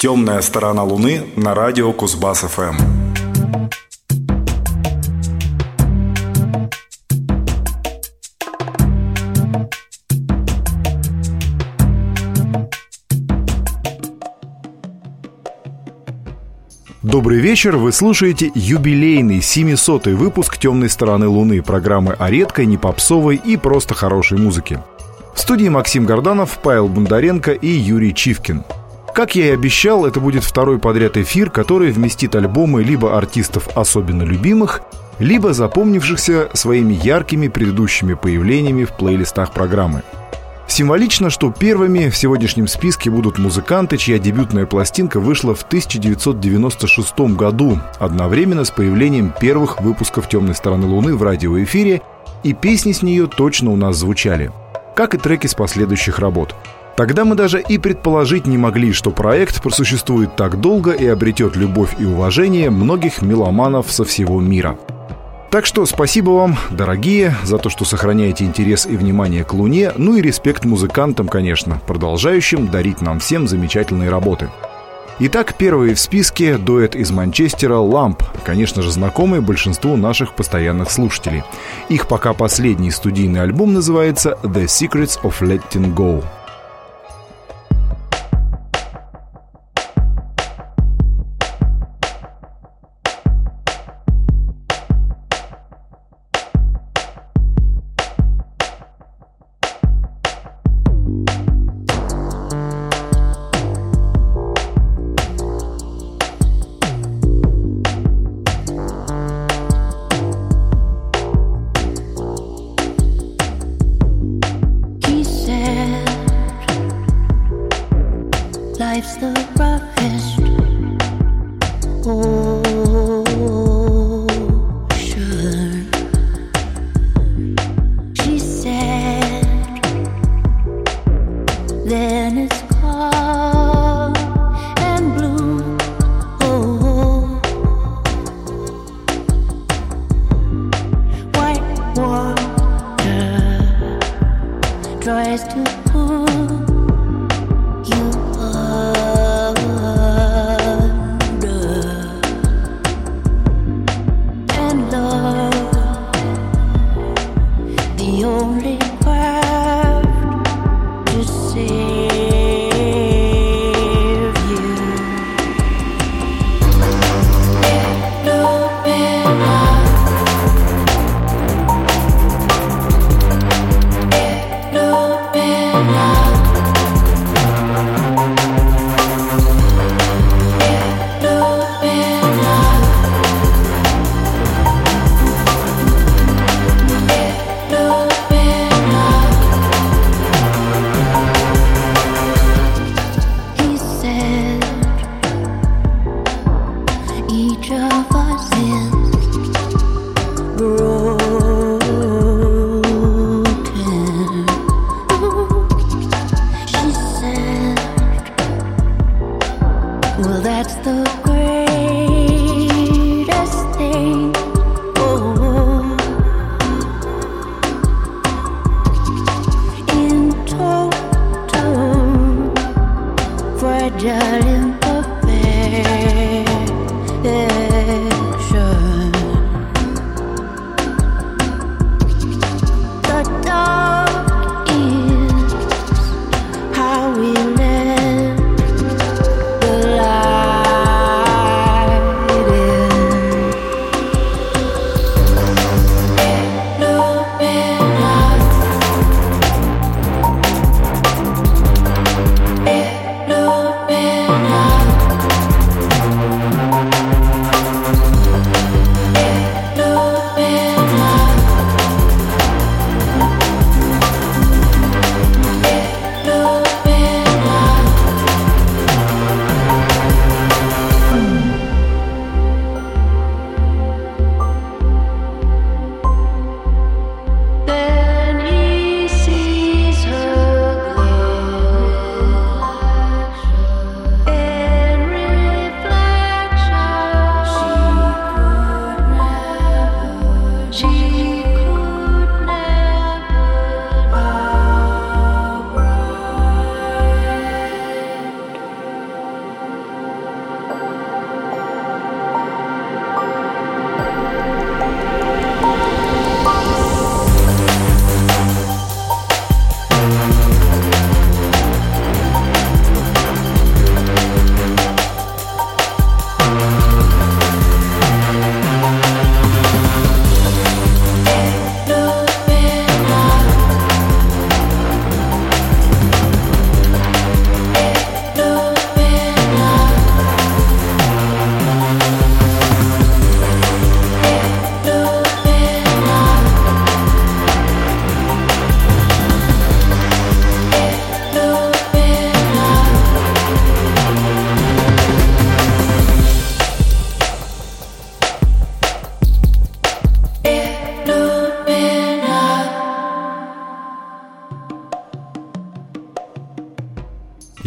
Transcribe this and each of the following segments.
Темная сторона Луны на радио Кузбасс ФМ. Добрый вечер, вы слушаете юбилейный 700-й выпуск «Темной стороны Луны» программы о редкой, не попсовой и просто хорошей музыке. В студии Максим Горданов, Павел Бондаренко и Юрий Чивкин – как я и обещал, это будет второй подряд эфир, который вместит альбомы либо артистов особенно любимых, либо запомнившихся своими яркими предыдущими появлениями в плейлистах программы. Символично, что первыми в сегодняшнем списке будут музыканты, чья дебютная пластинка вышла в 1996 году, одновременно с появлением первых выпусков «Темной стороны Луны» в радиоэфире, и песни с нее точно у нас звучали, как и треки с последующих работ – Тогда мы даже и предположить не могли, что проект просуществует так долго и обретет любовь и уважение многих меломанов со всего мира. Так что спасибо вам, дорогие, за то, что сохраняете интерес и внимание к Луне, ну и респект музыкантам, конечно, продолжающим дарить нам всем замечательные работы. Итак, первый в списке – дуэт из Манчестера «Ламп», конечно же, знакомый большинству наших постоянных слушателей. Их пока последний студийный альбом называется «The Secrets of Letting Go».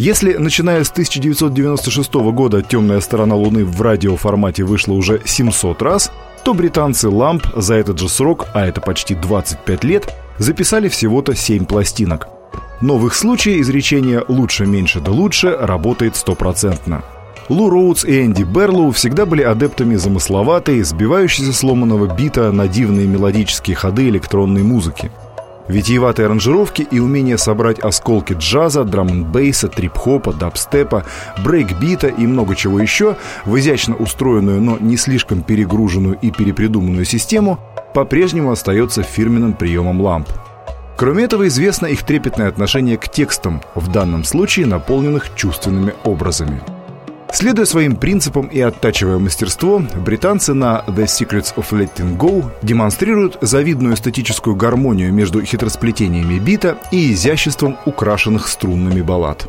Если, начиная с 1996 года «Темная сторона Луны» в радиоформате вышла уже 700 раз, то британцы Lamp за этот же срок, а это почти 25 лет, записали всего-то 7 пластинок. Но в их случае изречение «лучше, меньше да лучше» работает стопроцентно. Лу Роудс и Энди Берлоу всегда были адептами замысловатой, сбивающейся сломанного бита на дивные мелодические ходы электронной музыки. Витиеватые аранжировки и умение собрать осколки джаза, драм-н-бейса, трип-хопа, дабстепа, брейк-бита и много чего еще в изящно устроенную, но не слишком перегруженную и перепридуманную систему по-прежнему остается фирменным приемом ламп. Кроме этого, известно их трепетное отношение к текстам, в данном случае наполненных чувственными образами. Следуя своим принципам и оттачивая мастерство, британцы на The Secrets of Letting Go демонстрируют завидную эстетическую гармонию между хитросплетениями бита и изяществом украшенных струнными баллад.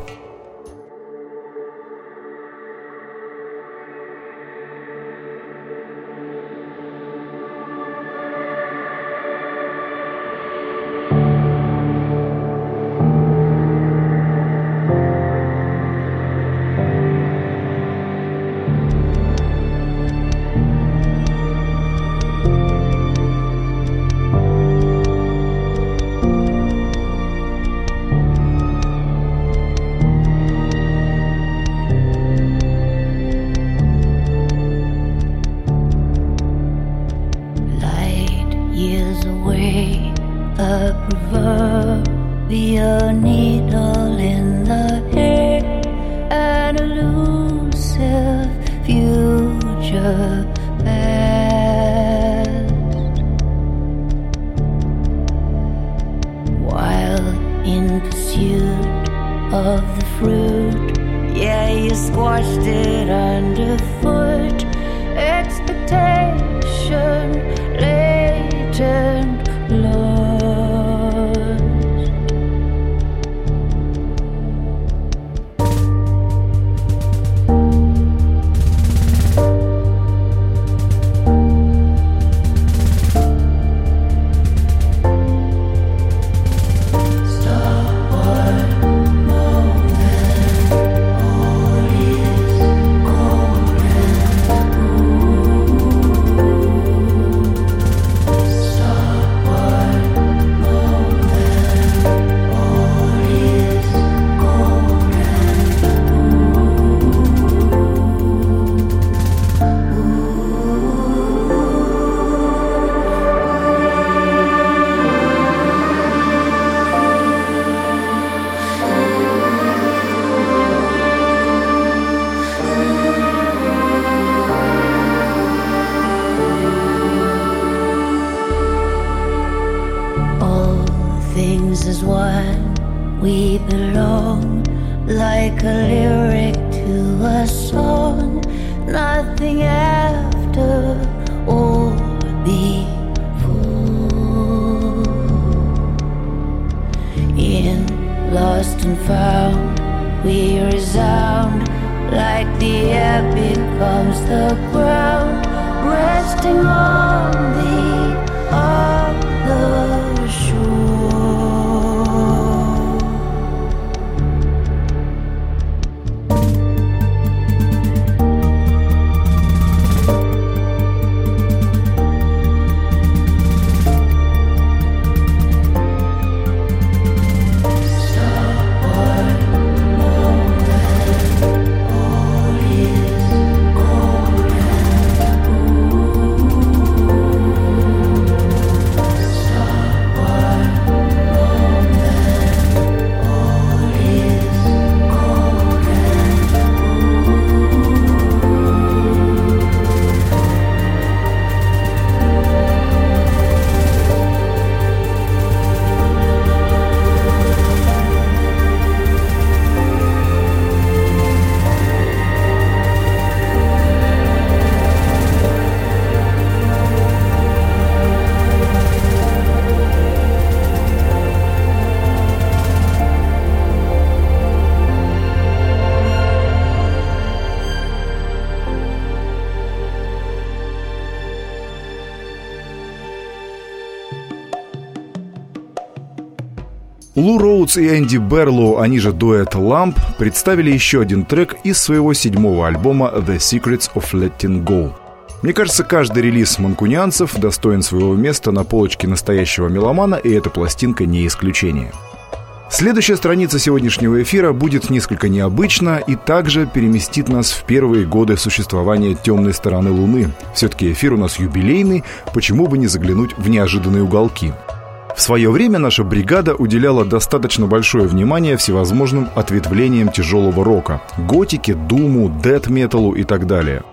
Лу Роудс и Энди Берлоу, они же дуэт Lamp, представили еще один трек из своего седьмого альбома The Secrets of Letting Go. Мне кажется, каждый релиз манкунианцев достоин своего места на полочке настоящего меломана, и эта пластинка не исключение. Следующая страница сегодняшнего эфира будет несколько необычна и также переместит нас в первые годы существования темной стороны Луны. Все-таки эфир у нас юбилейный, почему бы не заглянуть в неожиданные уголки – в свое время наша бригада уделяла достаточно большое внимание всевозможным ответвлениям тяжелого рока – готике, думу, дэт-металу и так далее.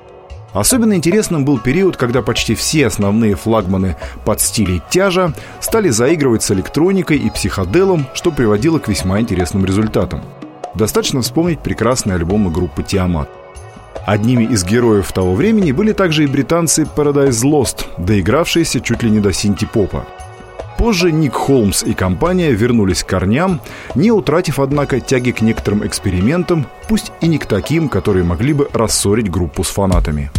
Особенно интересным был период, когда почти все основные флагманы под стилей тяжа стали заигрывать с электроникой и психоделом, что приводило к весьма интересным результатам. Достаточно вспомнить прекрасные альбомы группы «Тиамат». Одними из героев того времени были также и британцы Paradise Lost, доигравшиеся чуть ли не до синти-попа. Позже Ник Холмс и компания вернулись к корням, не утратив, однако, тяги к некоторым экспериментам, пусть и не к таким, которые могли бы рассорить группу с фанатами.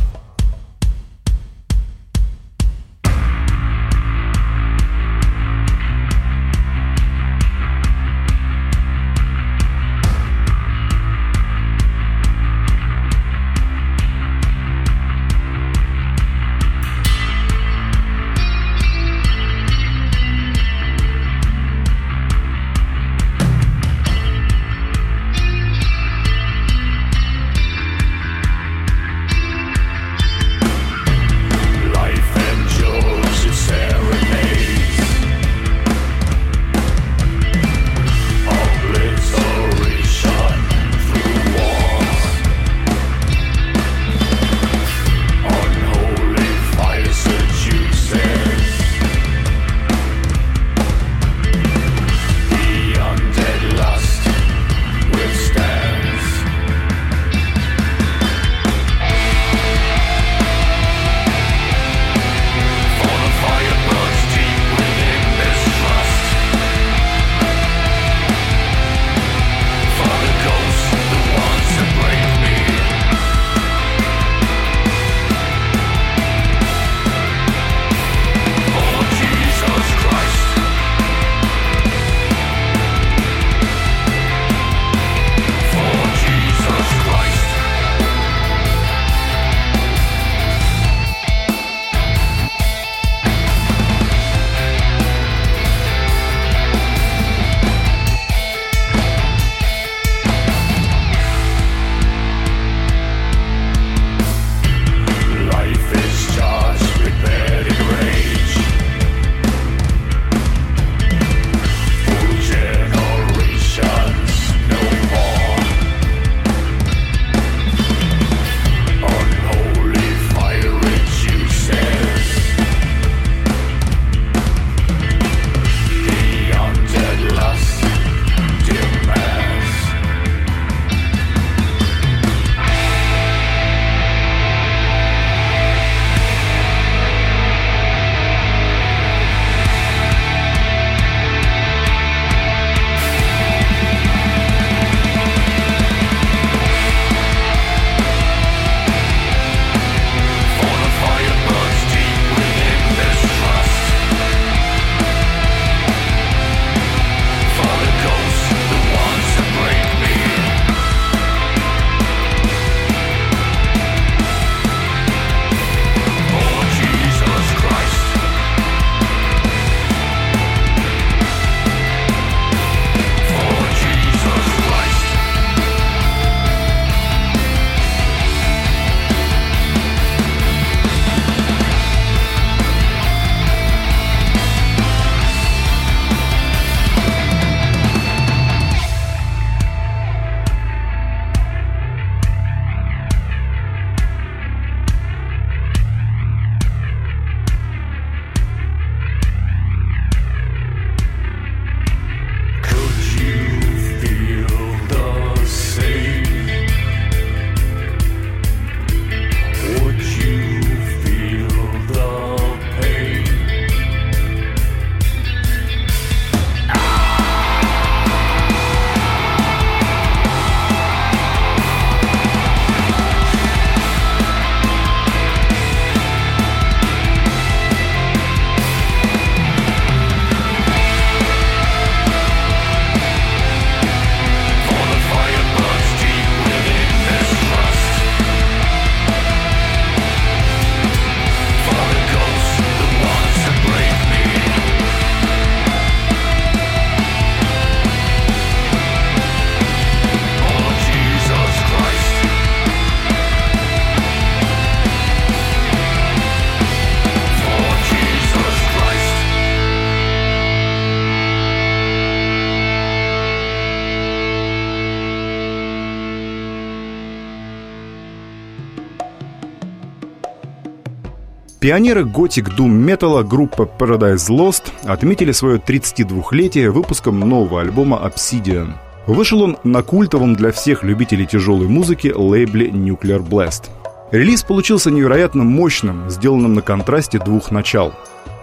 Пионеры готик дум металла группа Paradise Lost отметили свое 32-летие выпуском нового альбома Obsidian. Вышел он на культовом для всех любителей тяжелой музыки лейбле Nuclear Blast. Релиз получился невероятно мощным, сделанным на контрасте двух начал.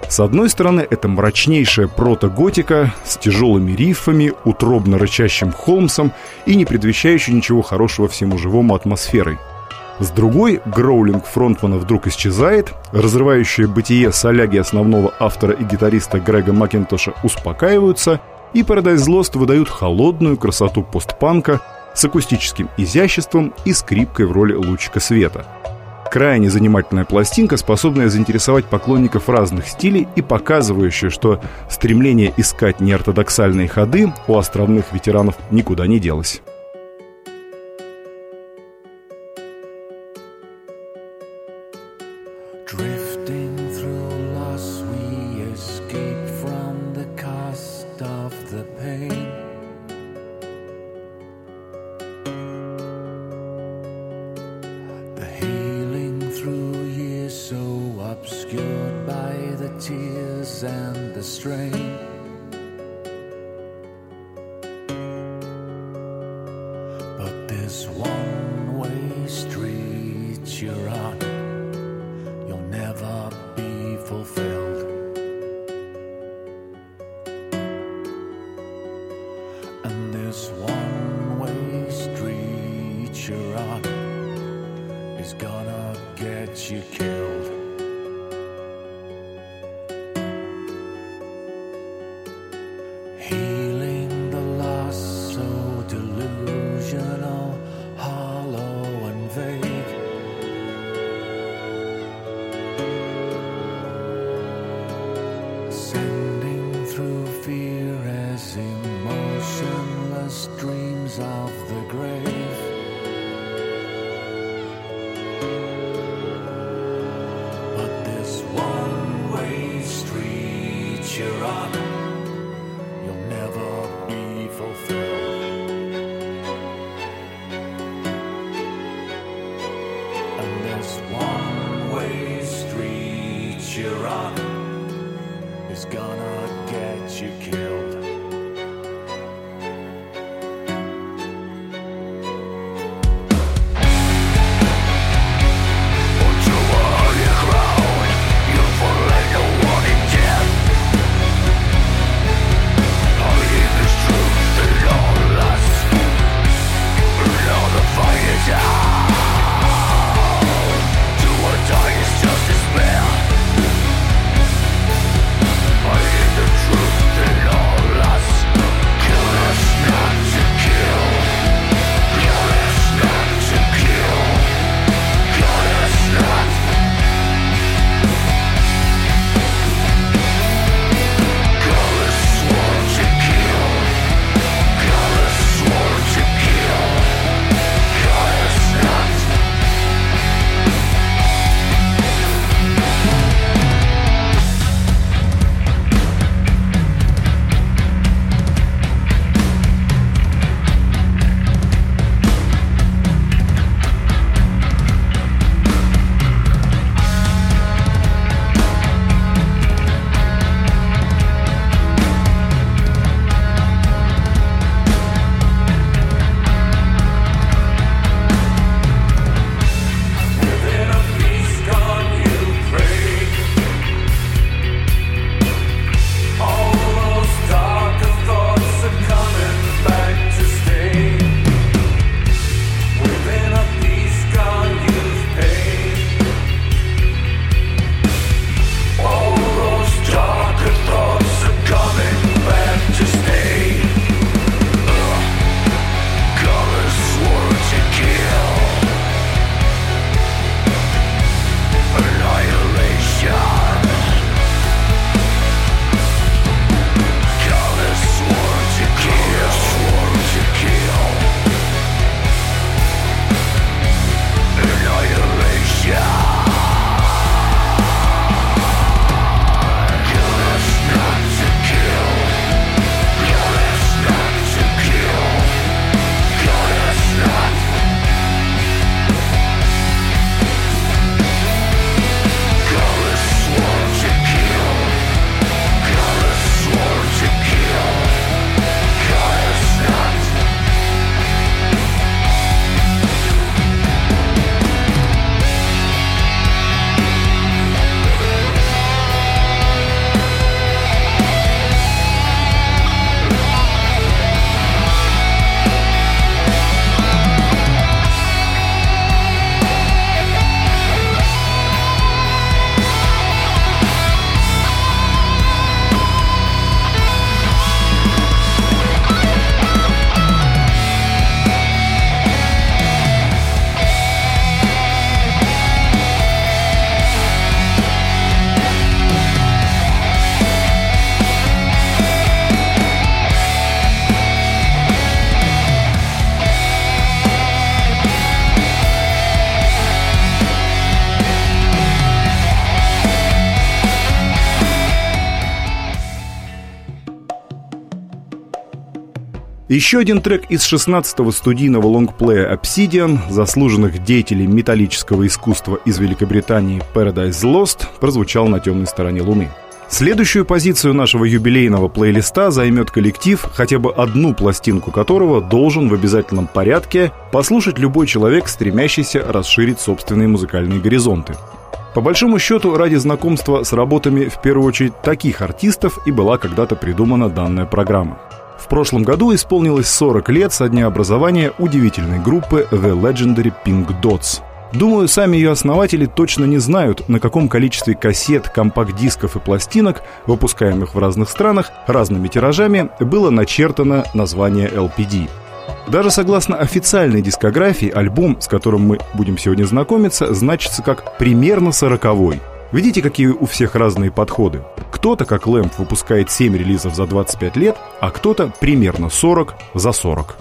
С одной стороны, это мрачнейшая прото-готика с тяжелыми рифами, утробно рычащим Холмсом и не предвещающей ничего хорошего всему живому атмосферой – с другой, гроулинг фронтмана вдруг исчезает, разрывающее бытие соляги основного автора и гитариста Грега Макинтоша успокаиваются, и Paradise Lost выдают холодную красоту постпанка с акустическим изяществом и скрипкой в роли лучика света. Крайне занимательная пластинка, способная заинтересовать поклонников разных стилей и показывающая, что стремление искать неортодоксальные ходы у островных ветеранов никуда не делось. Father. Еще один трек из 16-го студийного лонгплея Obsidian, заслуженных деятелей металлического искусства из Великобритании Paradise Lost, прозвучал на темной стороне Луны. Следующую позицию нашего юбилейного плейлиста займет коллектив, хотя бы одну пластинку которого должен в обязательном порядке послушать любой человек, стремящийся расширить собственные музыкальные горизонты. По большому счету, ради знакомства с работами в первую очередь таких артистов и была когда-то придумана данная программа. В прошлом году исполнилось 40 лет со дня образования удивительной группы The Legendary Pink Dots. Думаю, сами ее основатели точно не знают, на каком количестве кассет, компакт-дисков и пластинок, выпускаемых в разных странах, разными тиражами, было начертано название LPD. Даже согласно официальной дискографии, альбом, с которым мы будем сегодня знакомиться, значится как «примерно сороковой». Видите, какие у всех разные подходы. Кто-то, как Лэмп, выпускает 7 релизов за 25 лет, а кто-то примерно 40 за 40.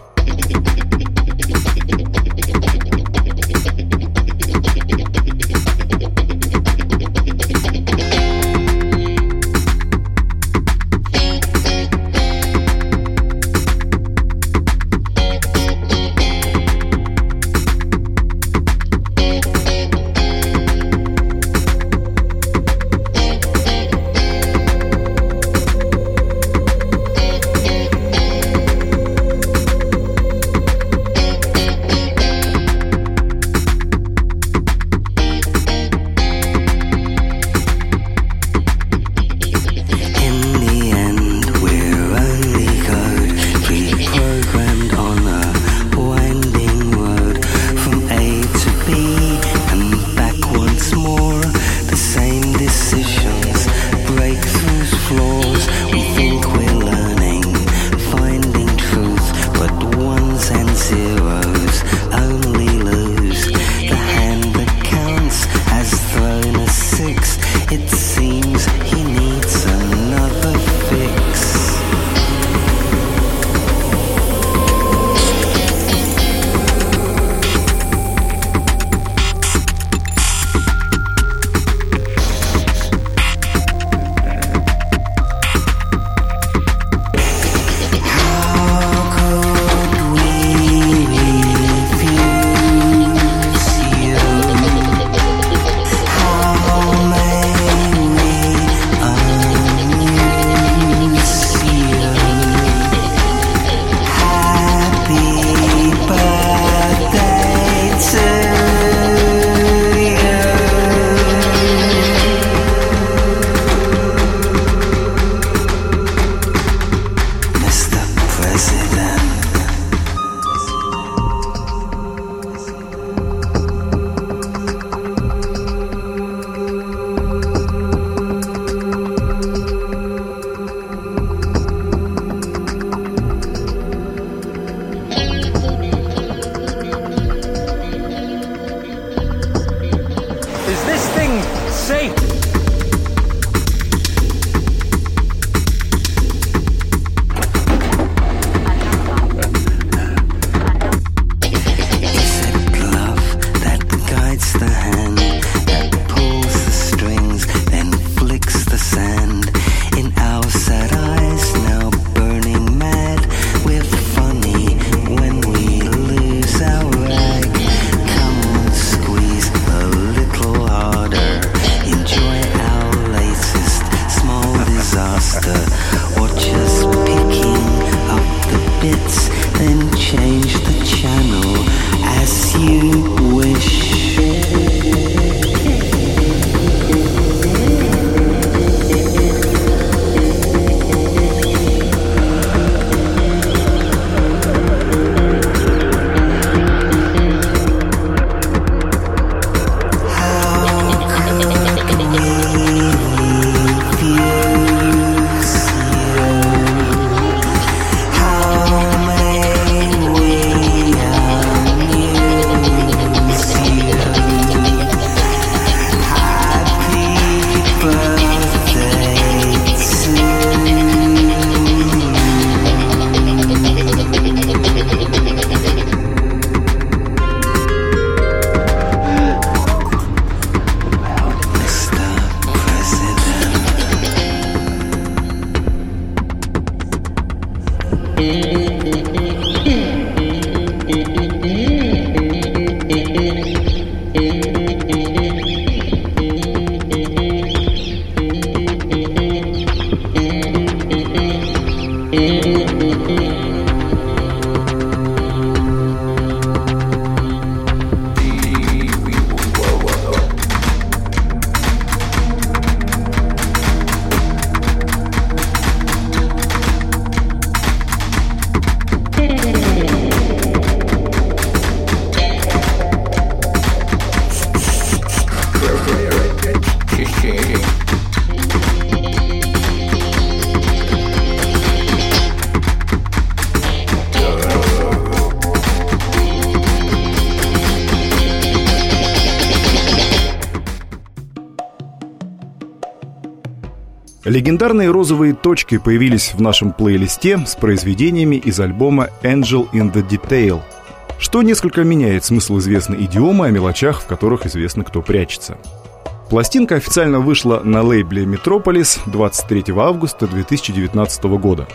Легендарные розовые точки появились в нашем плейлисте с произведениями из альбома «Angel in the Detail», что несколько меняет смысл известной идиомы о мелочах, в которых известно, кто прячется. Пластинка официально вышла на лейбле Metropolis 23 августа 2019 года.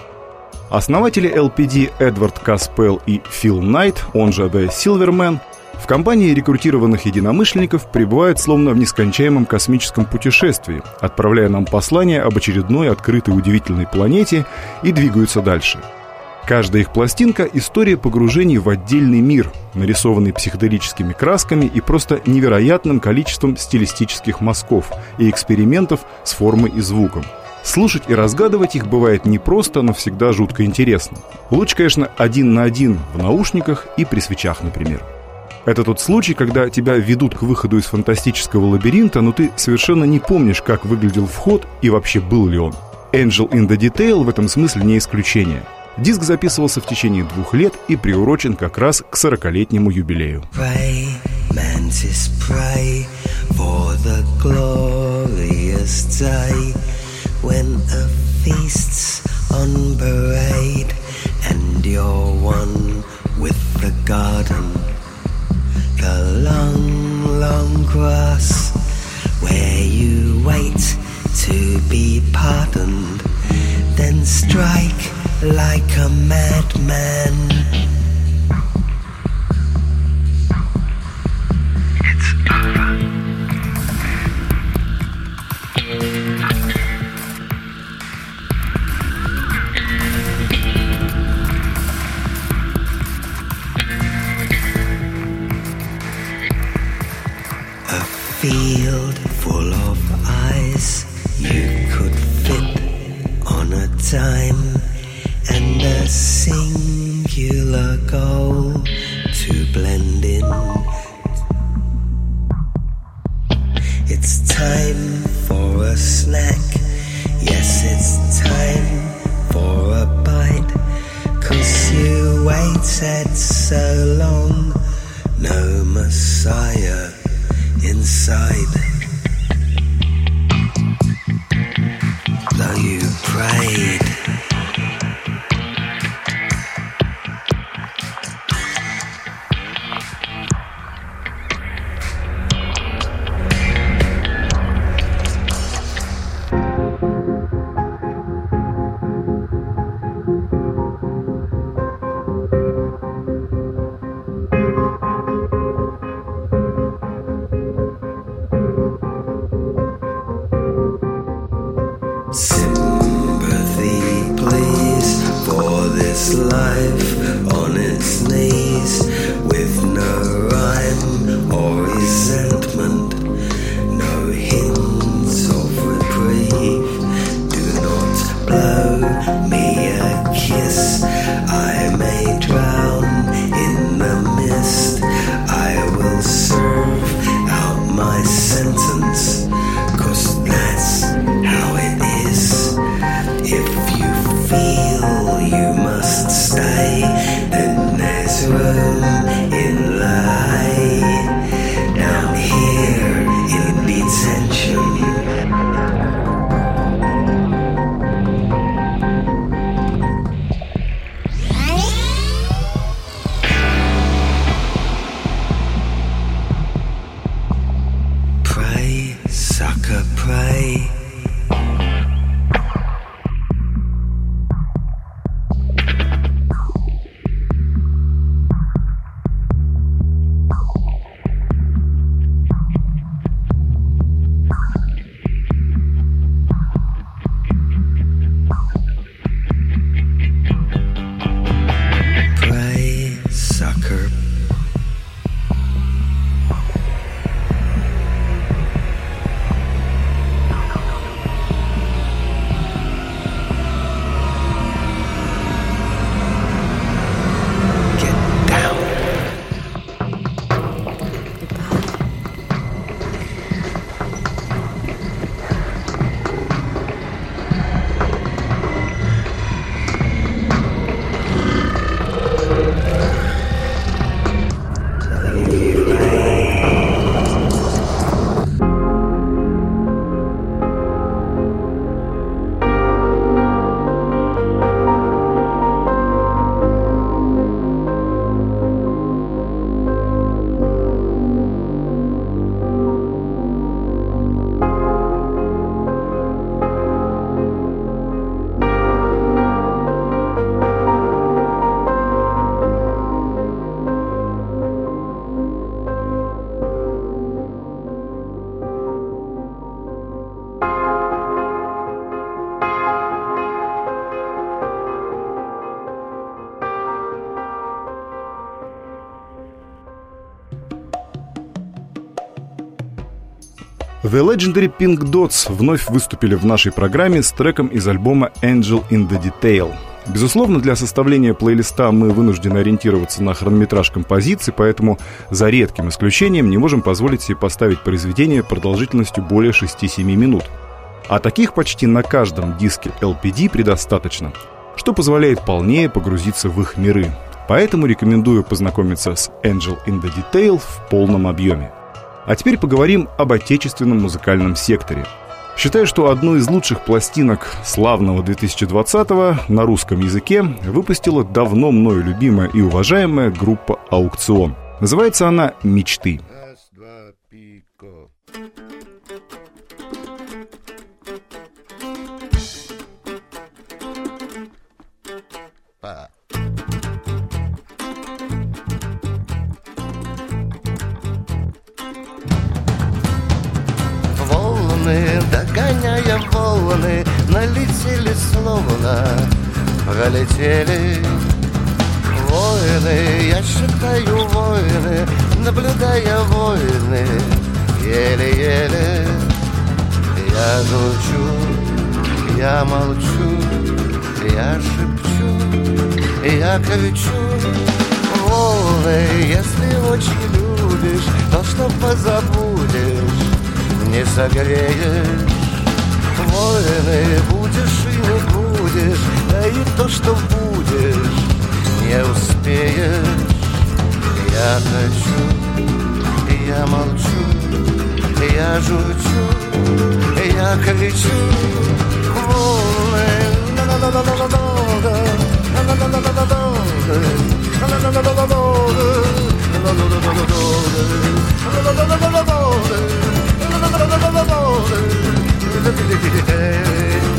Основатели LPD Эдвард Каспел и Фил Найт, он же The Silverman – в компании рекрутированных единомышленников пребывают словно в нескончаемом космическом путешествии, отправляя нам послание об очередной открытой удивительной планете и двигаются дальше. Каждая их пластинка – история погружений в отдельный мир, нарисованный психоделическими красками и просто невероятным количеством стилистических мазков и экспериментов с формой и звуком. Слушать и разгадывать их бывает непросто, но всегда жутко интересно. Лучше, конечно, один на один в наушниках и при свечах, например. Это тот случай, когда тебя ведут к выходу из фантастического лабиринта, но ты совершенно не помнишь, как выглядел вход и вообще был ли он. Angel in the Detail в этом смысле не исключение. Диск записывался в течение двух лет и приурочен как раз к 40-летнему юбилею. Pray, mantis, pray for the glorious day when a feast's on parade and you're one with the garden the long, long grass where you wait to be pardoned, then strike like a madman. It's over. Field full of eyes you could fit on a dime and a singular goal to blend in. It's time for a snack. Yes, it's time for a bite. Cause you waited so long. No Messiah inside. Though you prayed. life. The Legendary Pink Dots вновь выступили в нашей программе с треком из альбома Angel in the Detail. Безусловно, для составления плейлиста мы вынуждены ориентироваться на хронометраж композиции, поэтому за редким исключением не можем позволить себе поставить произведение продолжительностью более 6-7 минут. А таких почти на каждом диске LPD предостаточно, что позволяет полнее погрузиться в их миры. Поэтому рекомендую познакомиться с Angel in the Detail в полном объеме. А теперь поговорим об отечественном музыкальном секторе. Считаю, что одну из лучших пластинок славного 2020-го на русском языке выпустила давно мною любимая и уважаемая группа «Аукцион». Называется она «Мечты». Словно пролетели Воины, я считаю воины, наблюдая войны. Еле-еле я звучу, я молчу, я шепчу, я кричу. Волны, если очень любишь, то что позабудешь, не согреешь. Воины, будешь и не будешь, да и то, что будешь, не успеешь. Я хочу, я молчу, я журчу, я кричу. Волны, Hey,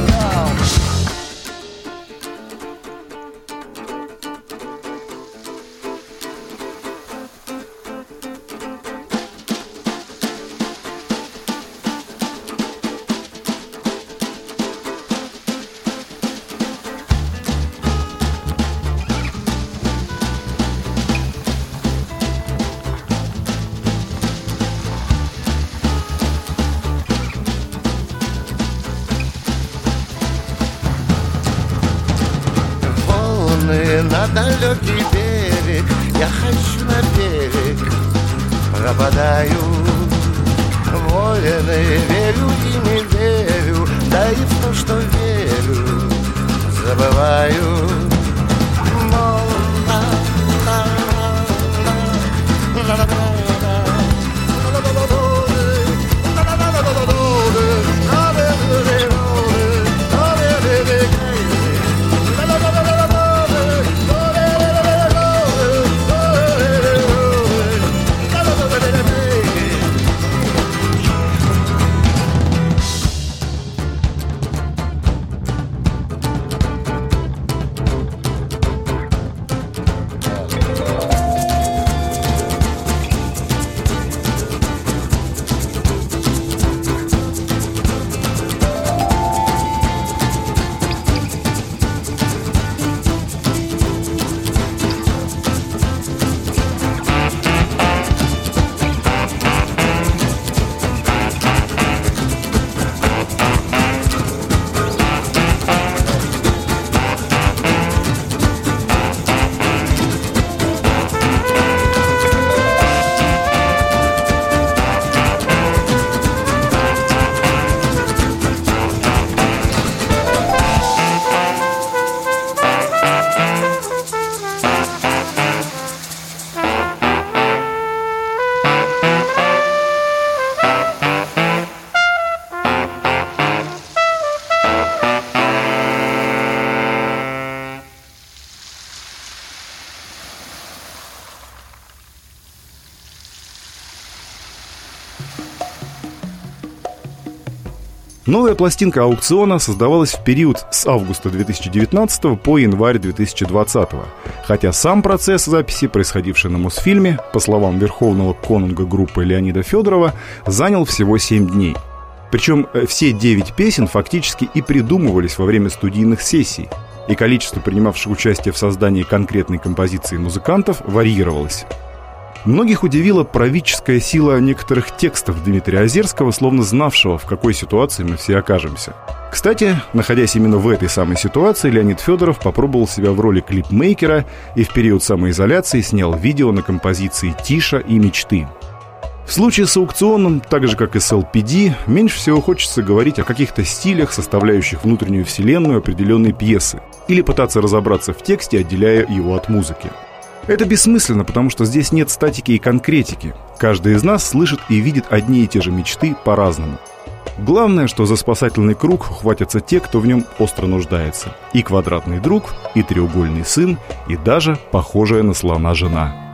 Новая пластинка аукциона создавалась в период с августа 2019 по январь 2020, хотя сам процесс записи, происходивший на Мосфильме, по словам верховного конунга группы Леонида Федорова, занял всего 7 дней. Причем э, все 9 песен фактически и придумывались во время студийных сессий, и количество принимавших участие в создании конкретной композиции музыкантов варьировалось. Многих удивила правительская сила некоторых текстов Дмитрия Озерского, словно знавшего, в какой ситуации мы все окажемся. Кстати, находясь именно в этой самой ситуации, Леонид Федоров попробовал себя в роли клипмейкера и в период самоизоляции снял видео на композиции «Тиша» и «Мечты». В случае с аукционом, так же как и с LPD, меньше всего хочется говорить о каких-то стилях, составляющих внутреннюю вселенную определенной пьесы, или пытаться разобраться в тексте, отделяя его от музыки. Это бессмысленно, потому что здесь нет статики и конкретики. Каждый из нас слышит и видит одни и те же мечты по-разному. Главное, что за спасательный круг хватятся те, кто в нем остро нуждается. И квадратный друг, и треугольный сын, и даже похожая на слона жена –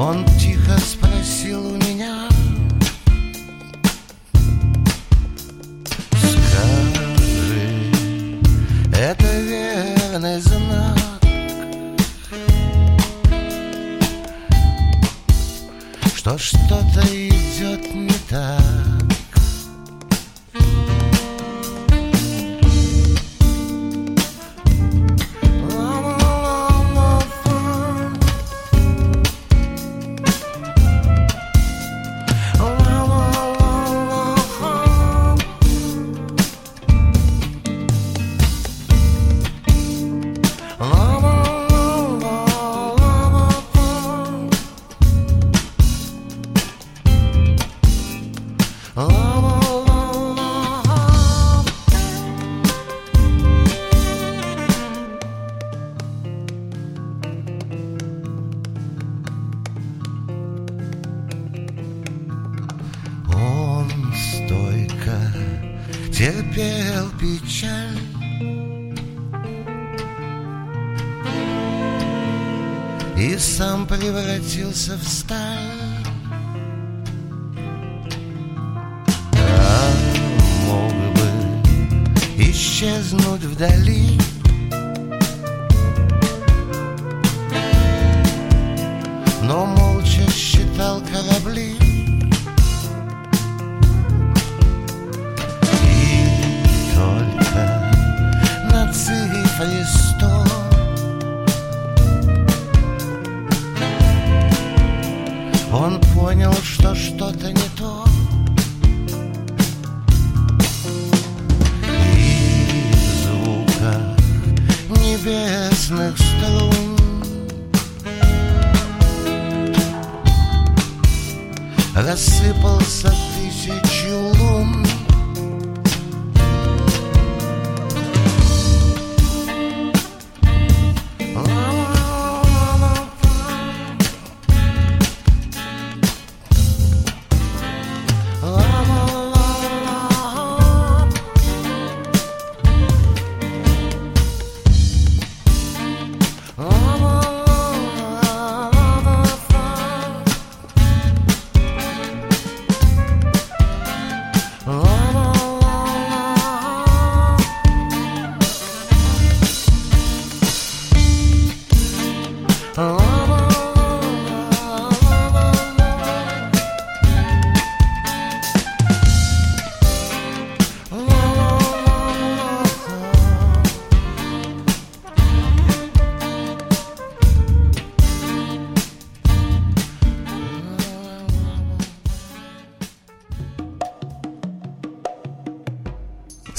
Он тихо спросил у меня Скажи, это верный знак что что-то идет не так.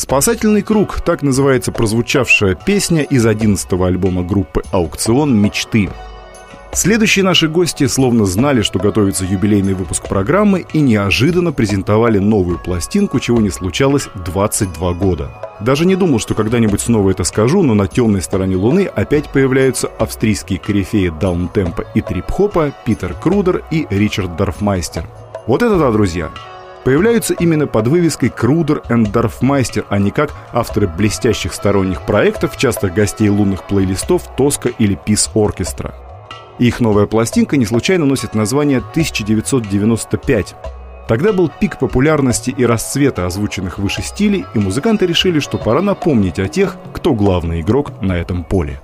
«Спасательный круг» — так называется прозвучавшая песня из 11 альбома группы «Аукцион мечты». Следующие наши гости словно знали, что готовится юбилейный выпуск программы и неожиданно презентовали новую пластинку, чего не случалось 22 года. Даже не думал, что когда-нибудь снова это скажу, но на темной стороне Луны опять появляются австрийские корифеи даунтемпа и трип-хопа Питер Крудер и Ричард Дарфмайстер. Вот это да, друзья! Появляются именно под вывеской Крудер и Дарфмайстер, а не как авторы блестящих сторонних проектов, частых гостей лунных плейлистов Тоска или Пис Оркестра. Их новая пластинка не случайно носит название «1995». Тогда был пик популярности и расцвета озвученных выше стилей, и музыканты решили, что пора напомнить о тех, кто главный игрок на этом поле.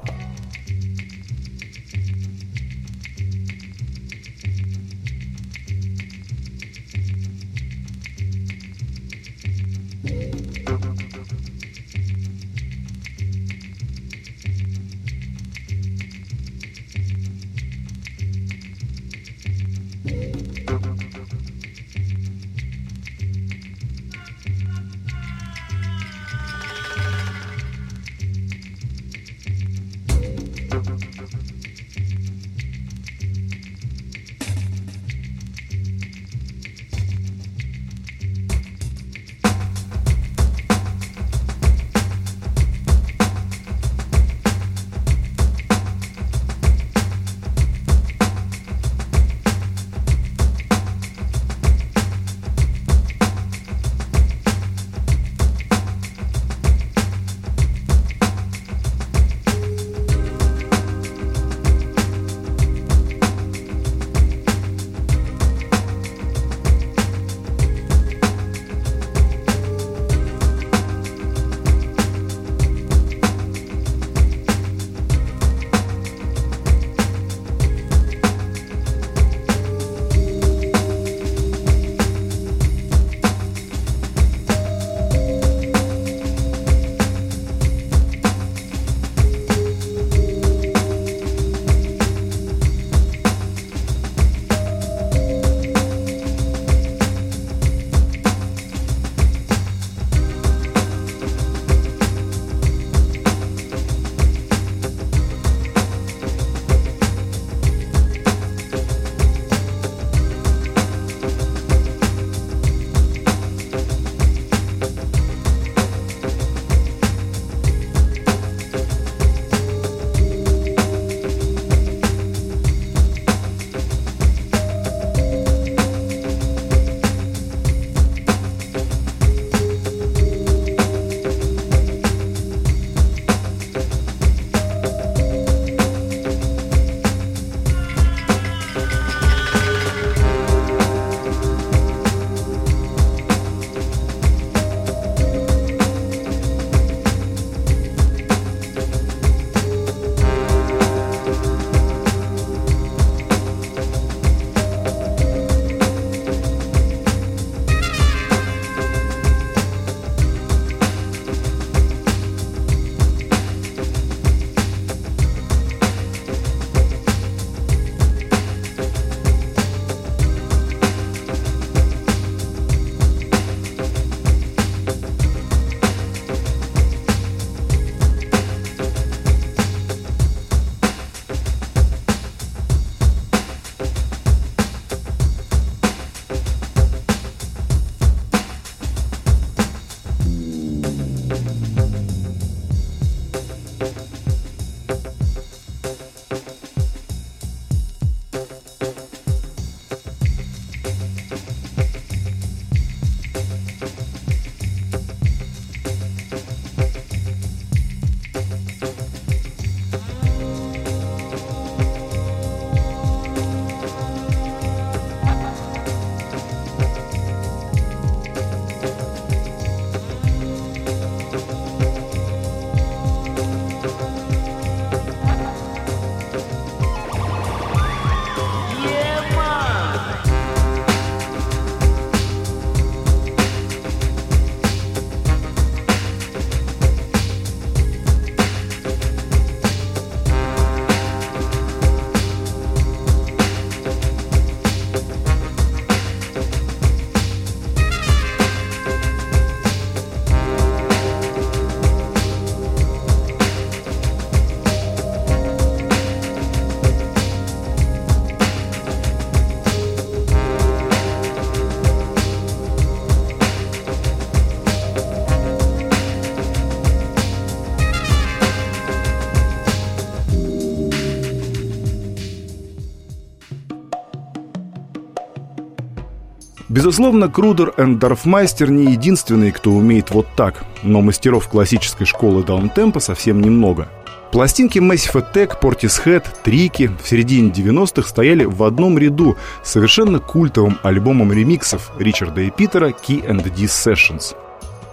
Безусловно, Крудер и Дарфмайстер не единственные, кто умеет вот так, но мастеров классической школы даунтемпа совсем немного. Пластинки Massive Attack, Portishead, Трики в середине 90-х стояли в одном ряду с совершенно культовым альбомом ремиксов Ричарда и Питера Key and D Sessions –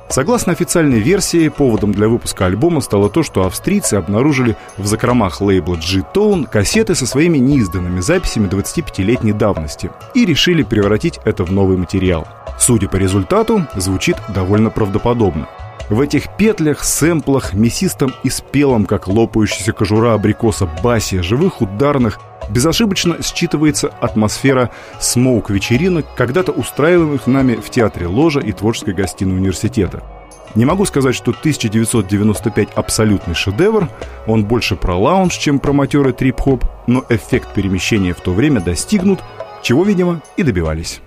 Согласно официальной версии, поводом для выпуска альбома стало то, что австрийцы обнаружили в закромах лейбла G-Tone кассеты со своими неизданными записями 25-летней давности и решили превратить это в новый материал. Судя по результату, звучит довольно правдоподобно. В этих петлях, сэмплах, мясистом и спелом, как лопающаяся кожура абрикоса басе, живых ударных – безошибочно считывается атмосфера смоук-вечеринок, когда-то устраиваемых нами в театре Ложа и творческой гостиной университета. Не могу сказать, что 1995 абсолютный шедевр, он больше про лаунж, чем про матерый трип-хоп, но эффект перемещения в то время достигнут, чего, видимо, и добивались.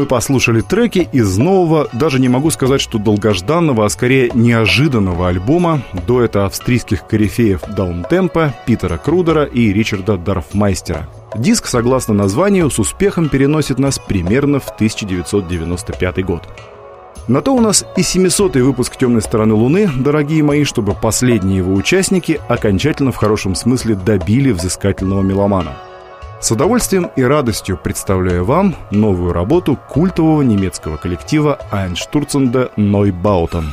Мы послушали треки из нового, даже не могу сказать, что долгожданного, а скорее неожиданного альбома дуэта австрийских корифеев Даунтемпа, Питера Крудера и Ричарда Дарфмайстера. Диск, согласно названию, с успехом переносит нас примерно в 1995 год. На то у нас и 700-й выпуск «Темной стороны Луны», дорогие мои, чтобы последние его участники окончательно в хорошем смысле добили взыскательного меломана – с удовольствием и радостью представляю вам новую работу культового немецкого коллектива Einsturzende Neubauten.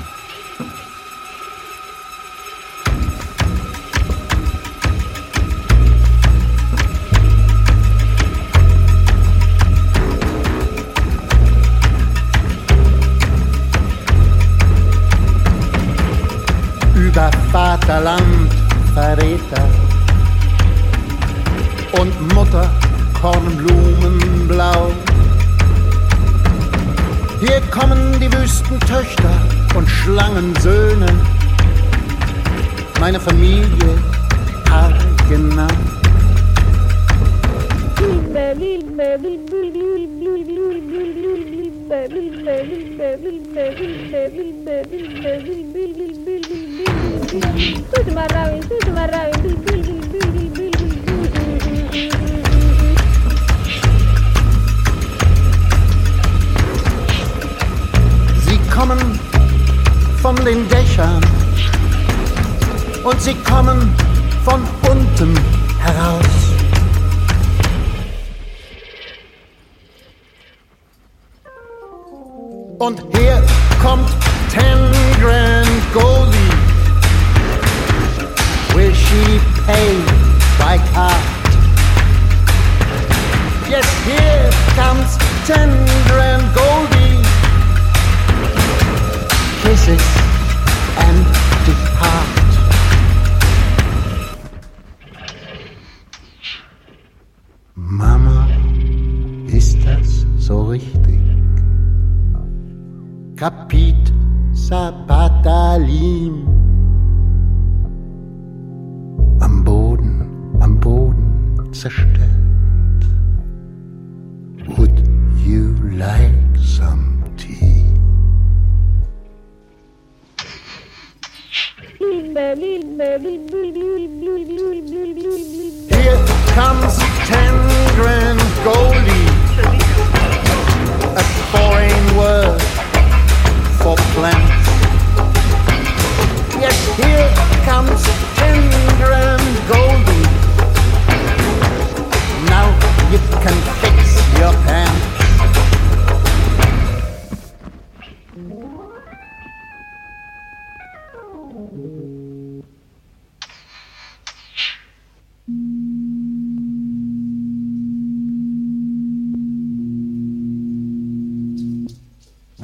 Über Vaterland, Verräter und Mutter Kornblumenblau. Hier kommen die Wüstentöchter und Schlangensöhne, meine Familie haargenau. Tudo maravilha, tudo maravilha. kommen von den Dächern und sie kommen von unten heraus. Und hier kommt Ten Grand Goldie. Will she pay comes Ten Grand Goldie. kisses and depart. Mama, ist das so richtig? Kapit Sabatalim. Am Boden, am Boden zerstört. Here comes ten grand goldie, a foreign word for plants. Yes, here comes ten grand goldie.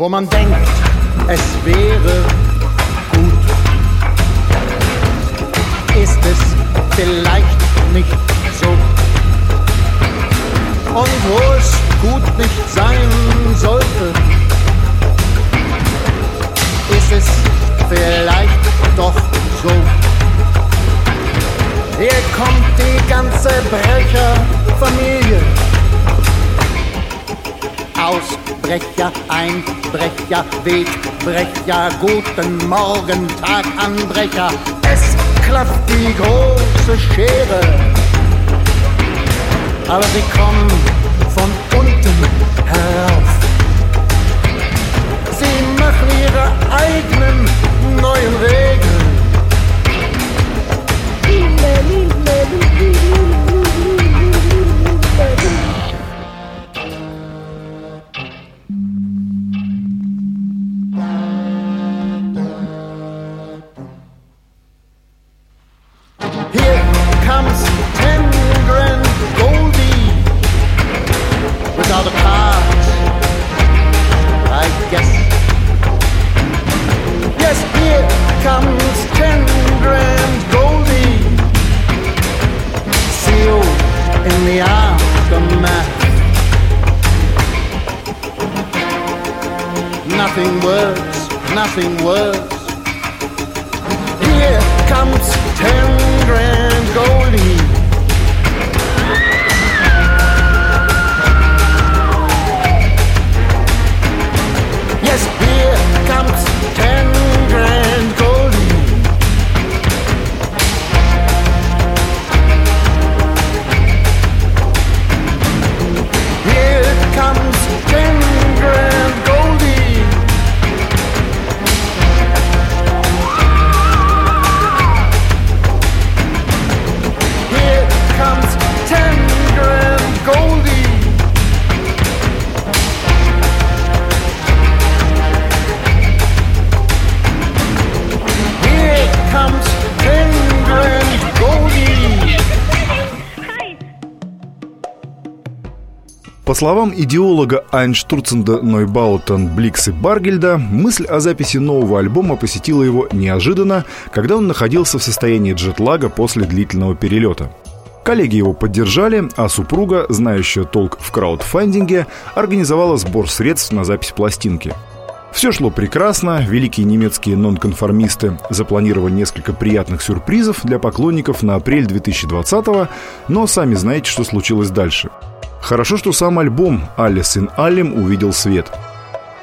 Wo man denkt, es wäre gut, ist es vielleicht nicht so. Und wo es gut nicht sein sollte, ist es vielleicht doch so. Hier kommt die ganze Brecherfamilie Ausbrecher, Einbrecher, Wegbrecher, guten Morgen, Taganbrecher. Es klafft die große Schere, aber sie kommen von unten herauf. Sie machen ihre eigenen neuen Regeln. es словам идеолога Айнштурценда Нойбаутен Бликс Баргельда, мысль о записи нового альбома посетила его неожиданно, когда он находился в состоянии джетлага после длительного перелета. Коллеги его поддержали, а супруга, знающая толк в краудфандинге, организовала сбор средств на запись пластинки. Все шло прекрасно, великие немецкие нонконформисты запланировали несколько приятных сюрпризов для поклонников на апрель 2020 но сами знаете, что случилось дальше – Хорошо, что сам альбом «Алис ин Аллем» увидел свет.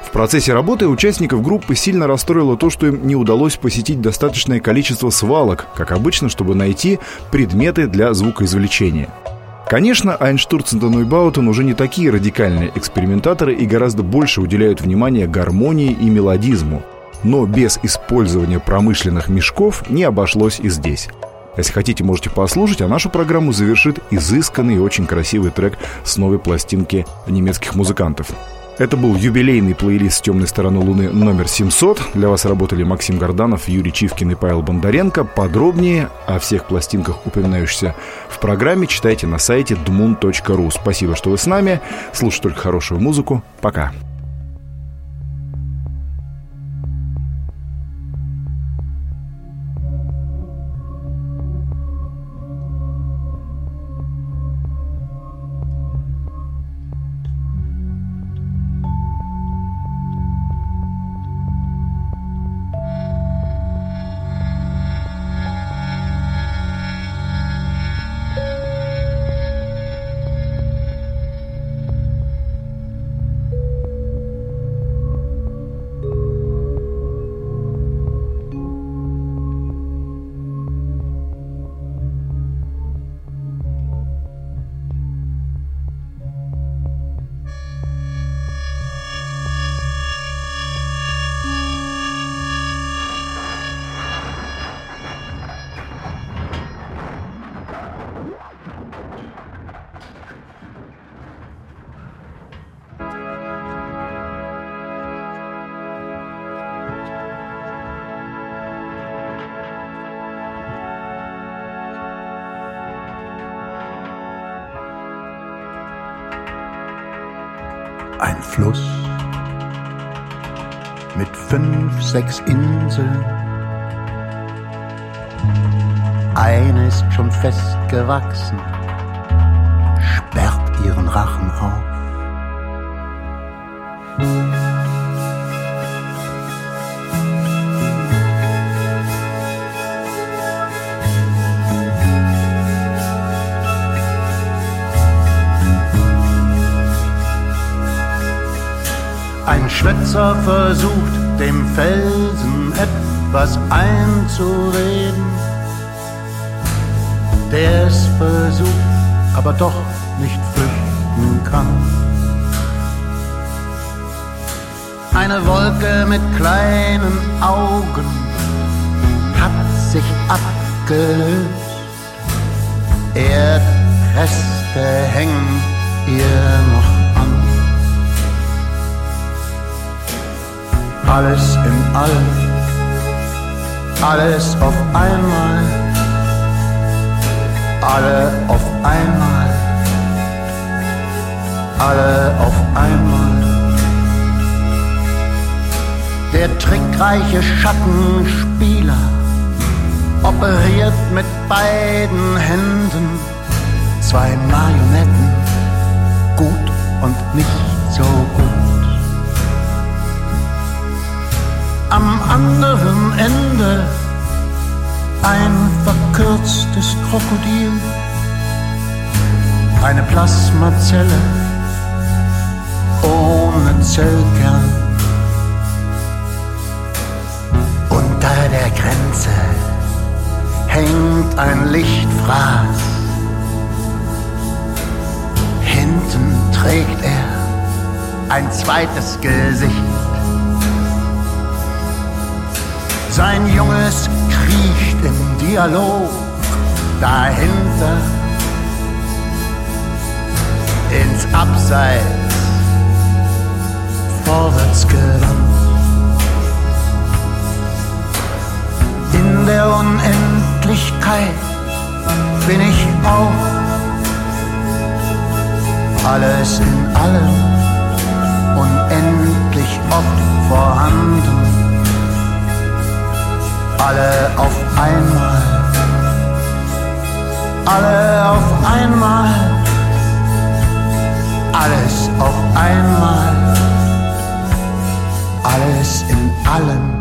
В процессе работы участников группы сильно расстроило то, что им не удалось посетить достаточное количество свалок, как обычно, чтобы найти предметы для звукоизвлечения. Конечно, Айнштурцен и Нойбаутен уже не такие радикальные экспериментаторы и гораздо больше уделяют внимание гармонии и мелодизму. Но без использования промышленных мешков не обошлось и здесь. Если хотите, можете послушать, а нашу программу завершит изысканный и очень красивый трек с новой пластинки немецких музыкантов. Это был юбилейный плейлист «Темной стороны Луны» номер 700. Для вас работали Максим Горданов, Юрий Чивкин и Павел Бондаренко. Подробнее о всех пластинках, упоминающихся в программе, читайте на сайте dmun.ru. Спасибо, что вы с нами. Слушайте только хорошую музыку. Пока. Fluss mit fünf, sechs Inseln. Eine ist schon festgewachsen, Schwätzer versucht, dem Felsen etwas einzureden. Der es versucht, aber doch nicht flüchten kann. Eine Wolke mit kleinen Augen hat sich abgelöst. Erdreste hängen alles in allem, alles auf einmal, alle auf einmal, alle auf einmal. Der trickreiche Schattenspieler operiert mit beiden Händen zwei Marionetten, gut und nicht so gut. Am anderen Ende ein verkürztes Krokodil, eine Plasmazelle ohne Zellkern. Unter der Grenze hängt ein Lichtfraß. Hinten trägt er ein zweites Gesicht. Sein Junges kriecht im Dialog dahinter ins Abseits vorwärts gewandt. In der Unendlichkeit bin ich auch alles in allem, unendlich oft vorhanden, alle auf einmal, alle auf einmal, alles auf einmal, alles in allem